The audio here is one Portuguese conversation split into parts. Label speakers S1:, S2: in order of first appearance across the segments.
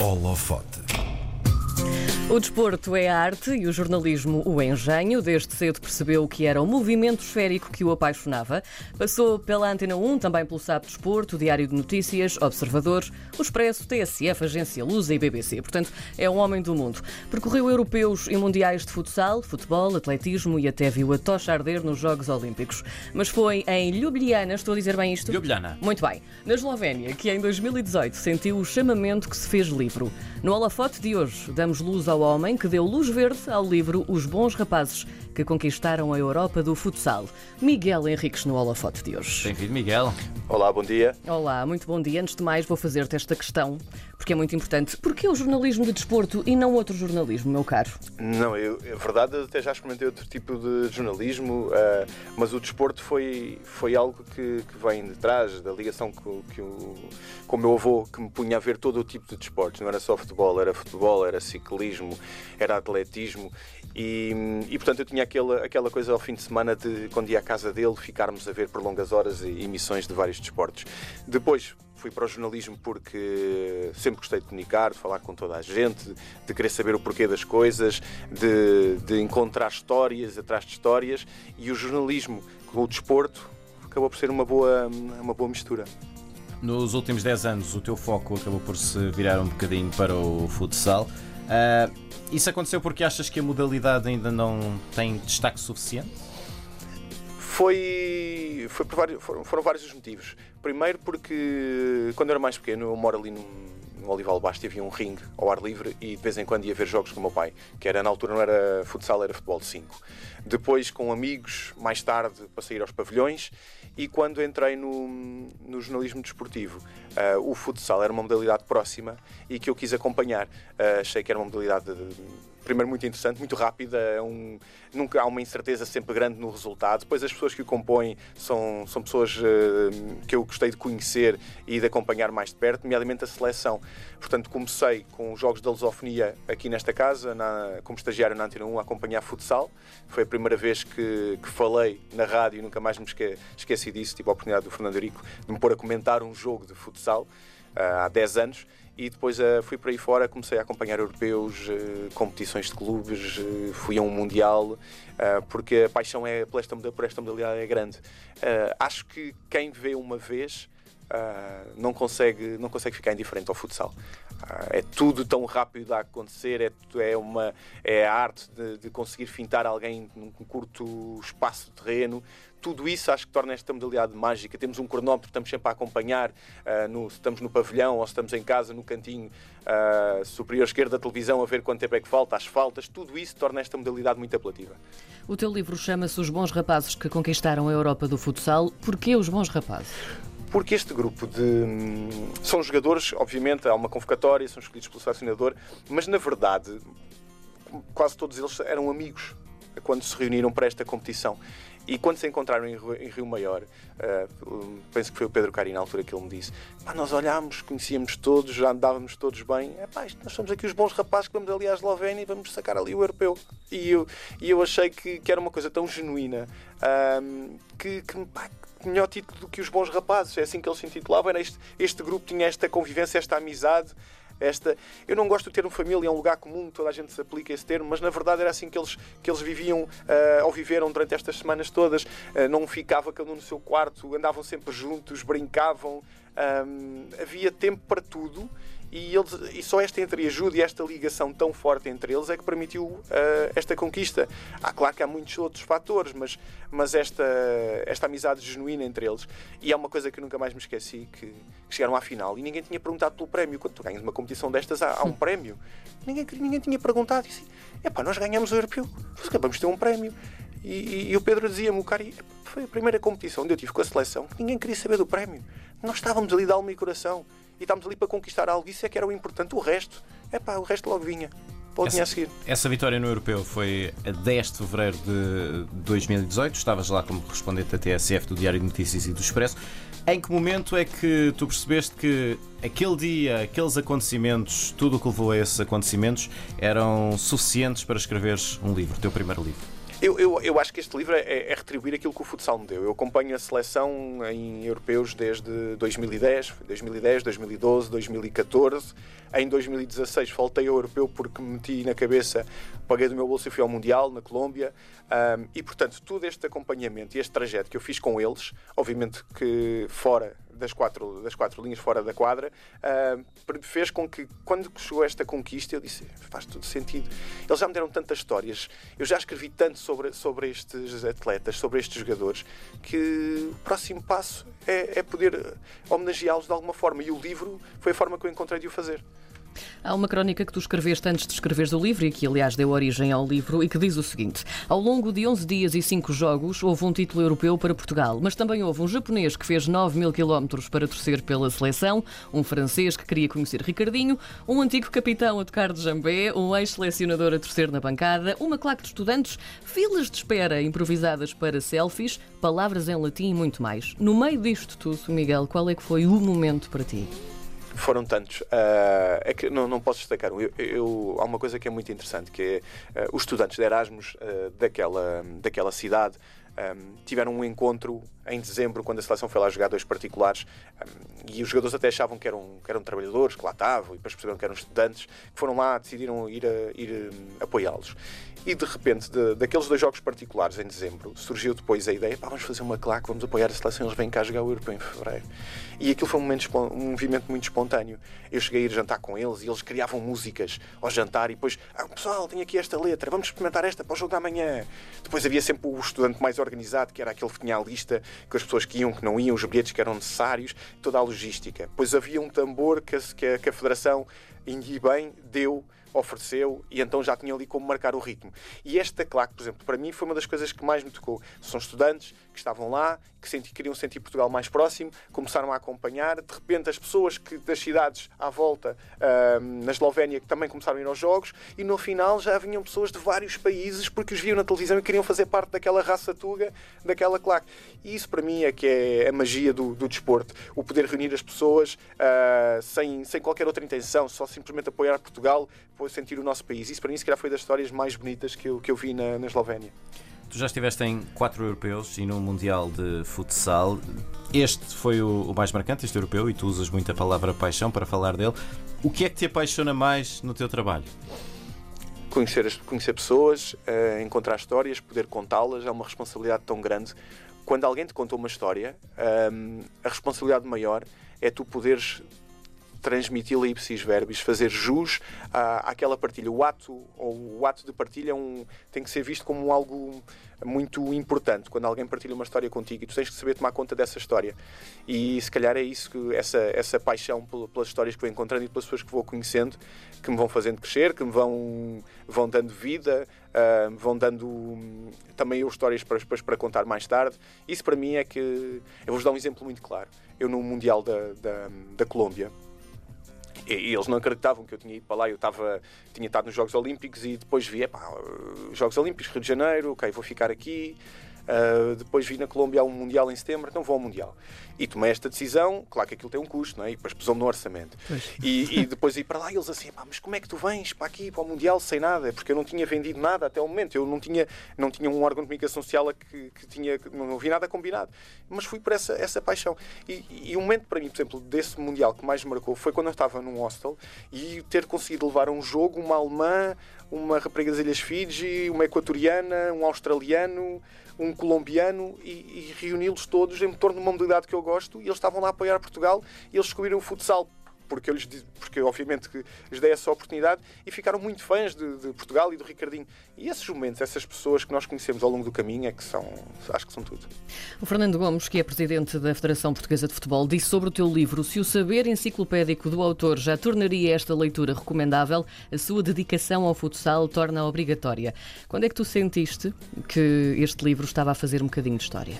S1: Holofote.
S2: O desporto é a arte e o jornalismo o engenho. Desde cedo percebeu que era o movimento esférico que o apaixonava. Passou pela Antena 1, também pelo SAP Desporto, Diário de Notícias, Observador, o Expresso, TSF, Agência Lusa e BBC. Portanto, é um homem do mundo. Percorreu europeus e mundiais de futsal, futebol, atletismo e até viu a tocha arder nos Jogos Olímpicos. Mas foi em Ljubljana, estou a dizer bem isto?
S3: Ljubljana.
S2: Muito bem. Na Eslovénia, que em 2018 sentiu o chamamento que se fez livro. No holofote de hoje, damos luz ao homem que deu luz verde ao livro Os Bons Rapazes que conquistaram a Europa do futsal. Miguel Henriques no holofote de hoje.
S3: Bem-vindo, Miguel.
S4: Olá, bom dia.
S2: Olá, muito bom dia. Antes de mais, vou fazer-te esta questão, porque é muito importante. Porquê o jornalismo de desporto e não outro jornalismo, meu caro?
S4: Não, eu, é verdade, até já experimentei outro tipo de jornalismo, uh, mas o desporto foi, foi algo que, que vem de trás, da ligação que, que o, com o meu avô, que me punha a ver todo o tipo de desportos. Não era só futebol, era futebol, era ciclismo, era atletismo. E, e portanto eu tinha aquela, aquela coisa ao fim de semana de quando ia à casa dele ficarmos a ver por longas horas emissões de vários desportos. Depois fui para o jornalismo porque sempre gostei de comunicar, de falar com toda a gente, de querer saber o porquê das coisas, de, de encontrar histórias atrás de histórias e o jornalismo com o desporto acabou por ser uma boa, uma boa mistura.
S3: Nos últimos 10 anos o teu foco acabou por se virar um bocadinho para o futsal. Uh, isso aconteceu porque achas que a modalidade ainda não tem destaque suficiente?
S4: Foi, foi por vários, foram, foram, vários os motivos. Primeiro porque quando eu era mais pequeno, eu moro ali num, Olival Basto havia um ringue ao ar livre e de vez em quando ia ver jogos com o meu pai, que era na altura não era futsal, era futebol de 5. Depois com amigos, mais tarde para sair aos pavilhões e quando entrei no, no jornalismo desportivo, uh, o futsal era uma modalidade próxima e que eu quis acompanhar. Uh, achei que era uma modalidade de, primeiro muito interessante, muito rápida, é um, nunca há uma incerteza sempre grande no resultado. Depois as pessoas que o compõem são, são pessoas uh, que eu gostei de conhecer e de acompanhar mais de perto, nomeadamente a seleção. Portanto, comecei com os jogos da lusofonia aqui nesta casa, na, como estagiário na Antena 1, a acompanhar futsal. Foi a primeira vez que, que falei na rádio e nunca mais me esque, esqueci disso. Tive a oportunidade do Fernando Rico de me pôr a comentar um jogo de futsal uh, há 10 anos e depois uh, fui para aí fora, comecei a acompanhar europeus, uh, competições de clubes, uh, fui a um mundial, porque a paixão é, por, esta, por esta modalidade é grande. acho que quem vê uma vez não, consegue, não consegue ficar indiferente ao futsal. é tudo tão rápido a acontecer, é, é, uma, é a arte de, de conseguir fintar alguém num curto espaço de terreno, tudo isso acho que torna esta modalidade mágica. Temos um cronómetro, estamos sempre a acompanhar, uh, no, se estamos no pavilhão ou se estamos em casa, no cantinho uh, superior esquerdo da televisão, a ver quanto tempo é que falta, as faltas, tudo isso torna esta modalidade muito apelativa.
S2: O teu livro chama-se Os Bons Rapazes que Conquistaram a Europa do Futsal. Porquê os bons rapazes?
S4: Porque este grupo de. Hum, são jogadores, obviamente, há uma convocatória, são escolhidos pelo selecionador, mas na verdade, quase todos eles eram amigos quando se reuniram para esta competição. E quando se encontraram em, Rio Maior, uh, penso que foi o Pedro Cari na altura que ele me disse: nós olhámos, conhecíamos todos, já andávamos todos bem. É, pá, nós somos aqui os bons rapazes que vamos ali à Eslovénia e vamos sacar ali o europeu. E eu, e eu achei que, que era uma coisa tão genuína uh, que, que pá, melhor título do que os bons rapazes. É assim que eles se intitulavam. Este, este grupo tinha esta convivência, esta amizade esta. Eu não gosto do termo família, é um lugar comum, toda a gente se aplica esse termo, mas na verdade era assim que eles, que eles viviam uh, ou viveram durante estas semanas todas. Uh, não ficava cada um no seu quarto, andavam sempre juntos, brincavam, um, havia tempo para tudo e, eles, e só esta entreajuda e esta ligação tão forte entre eles é que permitiu uh, esta conquista. Há, claro que há muitos outros fatores, mas, mas esta, esta amizade genuína entre eles. E é uma coisa que eu nunca mais me esqueci: que, que chegaram à final e ninguém tinha perguntado pelo prémio. Quando tu ganhas uma competição destas, há, há um prémio. Ninguém, ninguém tinha perguntado. E assim, epá, nós ganhamos o europeu, acabamos de ter um prémio. E, e, e o Pedro dizia-me, o cara, foi a primeira competição onde eu tive com a seleção, ninguém queria saber do prémio. Nós estávamos ali de alma e coração e estávamos ali para conquistar algo. Isso é que era o importante. O resto, é pá, o resto logo vinha. Pode essa, a seguir.
S3: Essa vitória no Europeu foi a 10 de fevereiro de 2018. Estavas lá como correspondente da TSF, do Diário de Notícias e do Expresso. Em que momento é que tu percebeste que aquele dia, aqueles acontecimentos, tudo o que levou a esses acontecimentos, eram suficientes para escreveres um livro, o teu primeiro livro?
S4: Eu, eu, eu acho que este livro é, é, retribuir aquilo que o futsal me deu. Eu acompanho a seleção em europeus desde 2010, 2010, 2012, 2014. Em 2016 faltei ao europeu porque me meti na cabeça, paguei do meu bolso e fui ao Mundial na Colômbia. Um, e portanto, todo este acompanhamento e este trajeto que eu fiz com eles, obviamente que fora das quatro, das quatro linhas fora da quadra, uh, fez com que, quando chegou esta conquista, eu disse: faz todo sentido. Eles já me deram tantas histórias, eu já escrevi tanto sobre, sobre estes atletas, sobre estes jogadores, que o próximo passo é, é poder homenageá-los de alguma forma. E o livro foi a forma que eu encontrei de o fazer.
S2: Há uma crónica que tu escreveste antes de escreveres o livro e que, aliás, deu origem ao livro e que diz o seguinte: Ao longo de 11 dias e 5 jogos, houve um título europeu para Portugal, mas também houve um japonês que fez 9 mil quilómetros para torcer pela seleção, um francês que queria conhecer Ricardinho, um antigo capitão a tocar de jambé, um ex-selecionador a torcer na bancada, uma claque de estudantes, filas de espera improvisadas para selfies, palavras em latim e muito mais. No meio disto tudo, Miguel, qual é que foi o momento para ti?
S4: Foram tantos. Uh, é que não, não posso destacar. Eu, eu, há uma coisa que é muito interessante, que é uh, os estudantes de Erasmus uh, daquela, daquela cidade um, tiveram um encontro em dezembro, quando a seleção foi lá jogar dois particulares, um, e os jogadores até achavam que eram, que eram trabalhadores, que lá estavam, e depois perceberam que eram estudantes, que foram lá, decidiram ir, ir um, apoiá-los. E de repente, de, daqueles dois jogos particulares em dezembro, surgiu depois a ideia: vamos fazer uma claque, vamos apoiar a seleção, eles vêm cá jogar o Europeu em fevereiro. E aquilo foi um, momento, um movimento muito espontâneo. Eu cheguei a ir jantar com eles e eles criavam músicas ao jantar, e depois, ah, pessoal, tem aqui esta letra, vamos experimentar esta para o jogo da manhã. Depois havia sempre o estudante mais organizado, que era aquele que tinha a lista com as pessoas que iam, que não iam, os bilhetes que eram necessários, toda a logística. Depois havia um tambor que a, que a, que a Federação, e bem, deu ofereceu e então já tinha ali como marcar o ritmo. E esta claque, por exemplo, para mim foi uma das coisas que mais me tocou. São estudantes que estavam lá, que senti, queriam sentir Portugal mais próximo, começaram a acompanhar. De repente, as pessoas que das cidades à volta, uh, na Eslovénia, que também começaram a ir aos jogos, e no final já vinham pessoas de vários países porque os viam na televisão e queriam fazer parte daquela raça tuga, daquela claque. E isso para mim é que é a magia do, do desporto, o poder reunir as pessoas uh, sem, sem qualquer outra intenção, só simplesmente apoiar Portugal, sentir o nosso país. Isso para mim, se calhar, foi das histórias mais bonitas que eu, que eu vi na, na Eslovénia.
S3: Tu já estiveste em quatro europeus e no Mundial de Futsal. Este foi o, mais marcante, este europeu, e tu usas muito a palavra paixão para falar dele. O que é que te apaixona mais no teu trabalho?
S4: Conhecer, conhecer pessoas, uh, encontrar histórias, poder contá-las é uma responsabilidade tão grande. Quando alguém te contou uma história, um, a responsabilidade maior é tu poderes transmiti-la ipsis verbis, fazer jus à, àquela partilha. O ato, ou o ato de partilha é um, tem que ser visto como algo muito importante. Quando alguém partilha uma história contigo e tu tens que saber tomar conta dessa história. E se calhar é isso, que essa, essa paixão pelas histórias que vou encontrando e pelas pessoas que vou conhecendo, que me vão fazendo crescer, que me vão, vão dando vida, uh, vão dando um, também eu histórias para, para contar mais tarde. Isso para mim é que. Eu vou-vos dar um exemplo muito claro. Eu no Mundial da, da, da Colômbia, e, eles não acreditavam que eu tinha ido para lá. Eu estava, tinha estado nos Jogos Olímpicos e depois vi, pá, Jogos Olímpicos, Rio de Janeiro, ok, vou ficar aqui. Uh, depois vi na Colômbia um Mundial em setembro, então vou ao Mundial. E tomei esta decisão, claro que aquilo tem um custo, não é? E depois pesou no orçamento. E, e, depois ir para lá e eles assim, mas como é que tu vens para aqui, para o Mundial, sem nada? Porque eu não tinha vendido nada até o momento, eu não tinha, não tinha um órgão de comunicação social que, que tinha, não vi nada combinado. Mas fui por essa, essa paixão. E, e o momento para mim, por exemplo, desse Mundial que mais me marcou foi quando eu estava num hostel e ter conseguido levar um jogo uma alemã, uma rapariga das Ilhas Fiji, uma equatoriana, um australiano, um colombiano e, e reuni-los todos em torno de uma modalidade que eu gosto e eles estavam lá a apoiar Portugal e eles descobriram o futsal porque eu lhes porque obviamente que lhes dei essa oportunidade e ficaram muito fãs de, de, Portugal e do Ricardinho. E esses momentos, essas pessoas que nós conhecemos ao longo do caminho é que são, acho que são tudo.
S2: O Fernando Gomes, que é presidente da Federação Portuguesa de Futebol, disse sobre o teu livro: se o saber enciclopédico do autor já tornaria esta leitura recomendável, a sua dedicação ao futsal torna obrigatória. Quando é que tu sentiste que este livro estava a fazer um bocadinho de história?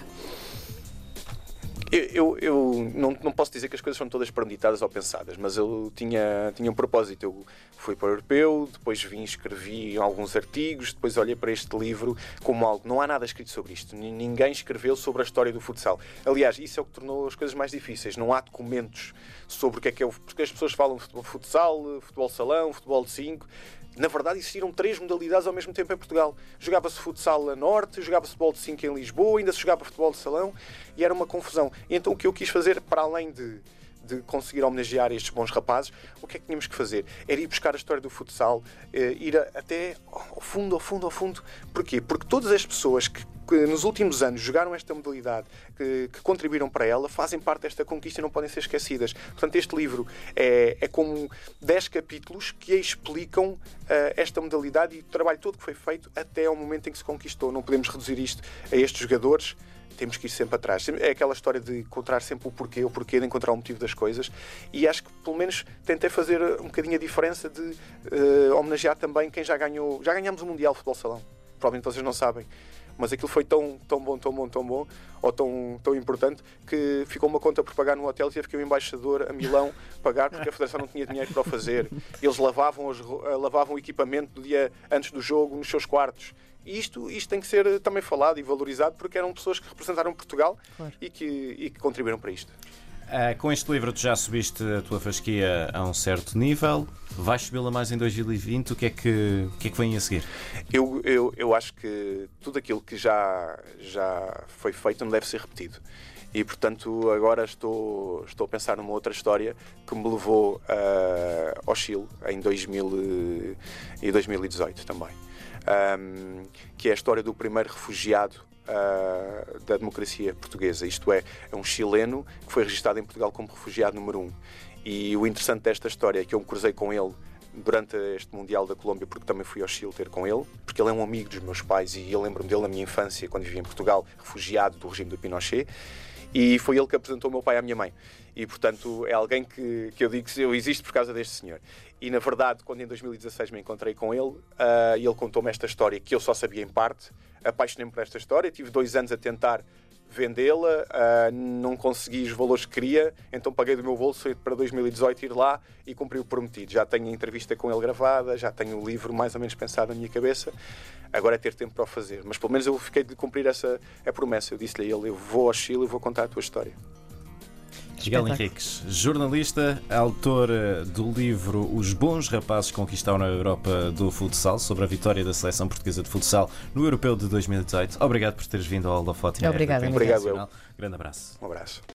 S4: Eu, eu, eu, não, não posso dizer que as coisas foram todas premeditadas ou pensadas, mas eu tinha, tinha um propósito. Eu fui para o europeu, depois vim, escrevi alguns artigos, depois olhei para este livro como algo. Não há nada escrito sobre isto. Ninguém escreveu sobre a história do futsal. Aliás, isso é o que tornou as coisas mais difíceis. Não há documentos sobre o que é que é o. Porque as pessoas falam futebol futsal, futebol salão, futebol de 5 Na verdade, existiram três modalidades ao mesmo tempo em Portugal. Jogava-se futsal a norte, jogava-se futebol de 5 em Lisboa, ainda se jogava futebol de salão e era uma confusão. Então o que eu quis fazer, para além de, de conseguir homenagear estes bons rapazes, o que é que tínhamos que fazer? Era ir buscar a história do futsal, eh, ir até ao fundo, ao fundo, ao fundo. Porquê? Porque todas as pessoas que, que nos últimos anos jogaram esta modalidade, que, que, contribuíram para ela, fazem parte desta conquista e não podem ser esquecidas. Portanto, este livro é, é como 10 capítulos que explicam uh, esta modalidade e o trabalho todo que foi feito até ao momento em que se conquistou. Não podemos reduzir isto a estes jogadores temos que ir sempre atrás. É aquela história de encontrar sempre o porquê, o porquê de encontrar o motivo das coisas. E acho que pelo menos tentei fazer um bocadinho a diferença de uh, homenagear também quem já ganhou. Já ganhamos o Mundial de Futebol Salão. Provavelmente vocês não sabem. Mas aquilo foi tão, tão bom, tão bom, tão bom, ou tão, tão importante, que ficou uma conta por pagar no hotel e teve que o embaixador a Milão pagar porque a Federação não tinha dinheiro para o fazer. Eles lavavam, os, eh, lavavam o equipamento do dia antes do jogo nos seus quartos e isto, isto tem que ser também falado e valorizado porque eram pessoas que representaram Portugal claro. e, que, e que contribuíram para isto.
S3: Uh, com este livro tu já subiste a tua fasquia a um certo nível, vais subi-la mais em 2020, o que é que, o que, é que vem a seguir?
S4: Eu, eu, eu acho que tudo aquilo que já, já foi feito não deve ser repetido. E portanto agora estou, estou a pensar numa outra história que me levou uh, ao Chile em 2000 e 2018 também um, que é a história do primeiro refugiado uh, da democracia portuguesa. Isto é, é um chileno que foi registado em Portugal como refugiado número um. E o interessante desta história é que eu me cruzei com ele durante este Mundial da Colômbia, porque também fui ao Chile ter com ele, porque ele é um amigo dos meus pais e eu lembro-me dele na minha infância, quando vivia em Portugal, refugiado do regime do Pinochet. E foi ele que apresentou o meu pai à minha mãe. E, portanto, é alguém que, que eu digo que eu existo por causa deste senhor. E, na verdade, quando em 2016 me encontrei com ele, uh, ele contou-me esta história que eu só sabia em parte, apaixonei-me por esta história, tive dois anos a tentar vendê-la, uh, não consegui os valores que queria, então paguei do meu bolso para 2018 ir lá e cumpri o prometido. Já tenho a entrevista com ele gravada, já tenho o livro mais ou menos pensado na minha cabeça, agora é ter tempo para o fazer. Mas pelo menos eu fiquei de cumprir essa a promessa. Eu disse-lhe a ele: eu vou ao Chile e vou contar a tua história.
S3: Miguel Henriques, jornalista, autor eh, do livro Os Bons Rapazes Conquistaram a Europa do Futsal, sobre a vitória da seleção portuguesa de futsal no Europeu de 2018. Obrigado por teres vindo ao Holofote.
S2: Obrigado,
S4: Obrigado, eu.
S3: Grande abraço.
S4: Um abraço.